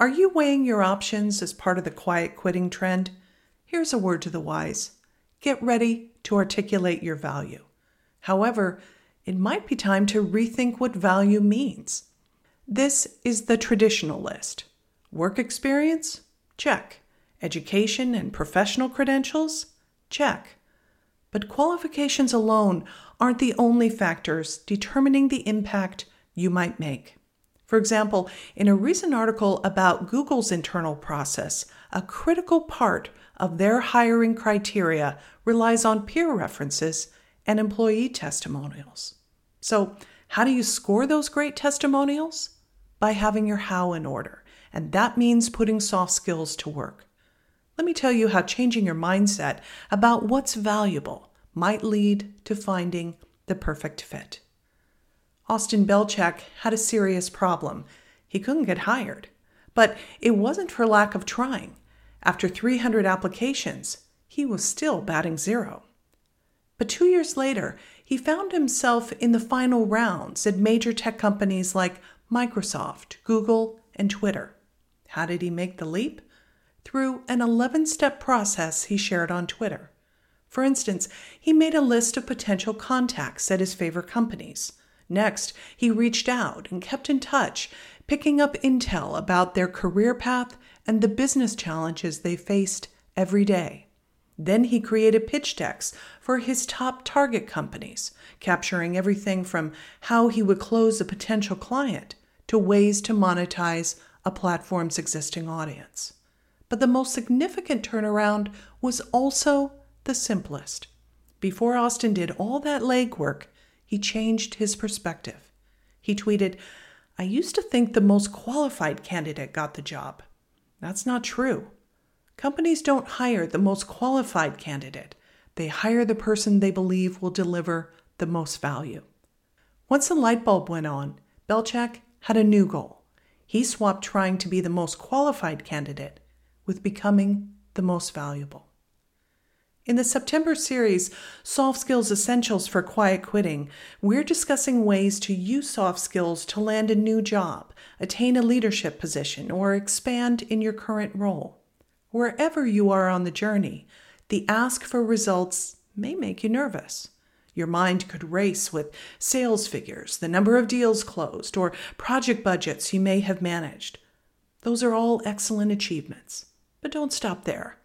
Are you weighing your options as part of the quiet quitting trend? Here's a word to the wise get ready to articulate your value. However, it might be time to rethink what value means. This is the traditional list work experience? Check. Education and professional credentials? Check. But qualifications alone aren't the only factors determining the impact you might make. For example, in a recent article about Google's internal process, a critical part of their hiring criteria relies on peer references and employee testimonials. So, how do you score those great testimonials? By having your how in order, and that means putting soft skills to work. Let me tell you how changing your mindset about what's valuable might lead to finding the perfect fit. Austin Belcak had a serious problem. He couldn't get hired. But it wasn't for lack of trying. After 300 applications, he was still batting zero. But two years later, he found himself in the final rounds at major tech companies like Microsoft, Google, and Twitter. How did he make the leap? Through an 11 step process he shared on Twitter. For instance, he made a list of potential contacts at his favorite companies. Next, he reached out and kept in touch, picking up intel about their career path and the business challenges they faced every day. Then he created pitch decks for his top target companies, capturing everything from how he would close a potential client to ways to monetize a platform's existing audience. But the most significant turnaround was also the simplest. Before Austin did all that legwork, he changed his perspective. He tweeted, I used to think the most qualified candidate got the job. That's not true. Companies don't hire the most qualified candidate, they hire the person they believe will deliver the most value. Once the light bulb went on, Belcak had a new goal. He swapped trying to be the most qualified candidate with becoming the most valuable. In the September series, Soft Skills Essentials for Quiet Quitting, we're discussing ways to use soft skills to land a new job, attain a leadership position, or expand in your current role. Wherever you are on the journey, the ask for results may make you nervous. Your mind could race with sales figures, the number of deals closed, or project budgets you may have managed. Those are all excellent achievements. But don't stop there.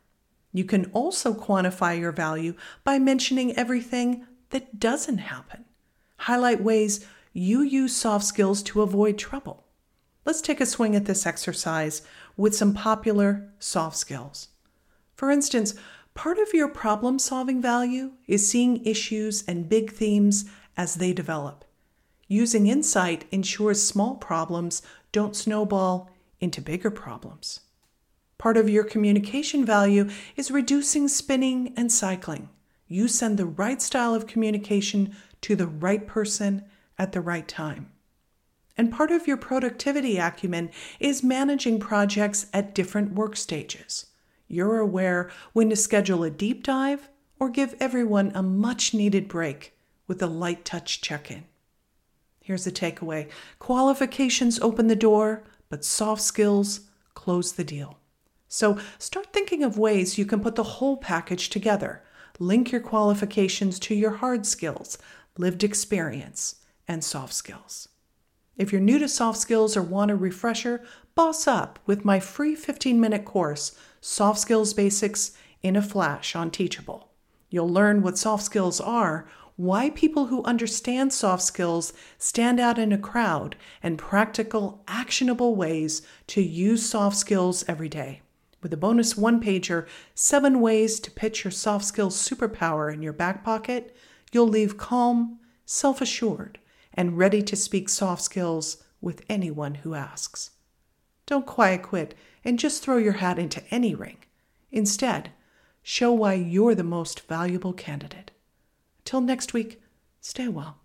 You can also quantify your value by mentioning everything that doesn't happen. Highlight ways you use soft skills to avoid trouble. Let's take a swing at this exercise with some popular soft skills. For instance, part of your problem solving value is seeing issues and big themes as they develop. Using insight ensures small problems don't snowball into bigger problems. Part of your communication value is reducing spinning and cycling. You send the right style of communication to the right person at the right time. And part of your productivity acumen is managing projects at different work stages. You're aware when to schedule a deep dive or give everyone a much needed break with a light touch check in. Here's the takeaway qualifications open the door, but soft skills close the deal. So start thinking of ways you can put the whole package together. Link your qualifications to your hard skills, lived experience, and soft skills. If you're new to soft skills or want a refresher, boss up with my free 15 minute course, Soft Skills Basics in a Flash on Teachable. You'll learn what soft skills are, why people who understand soft skills stand out in a crowd, and practical, actionable ways to use soft skills every day with a bonus one pager, seven ways to pitch your soft skills superpower in your back pocket, you'll leave calm, self assured, and ready to speak soft skills with anyone who asks. Don't quiet quit and just throw your hat into any ring. Instead, show why you're the most valuable candidate. Till next week, stay well.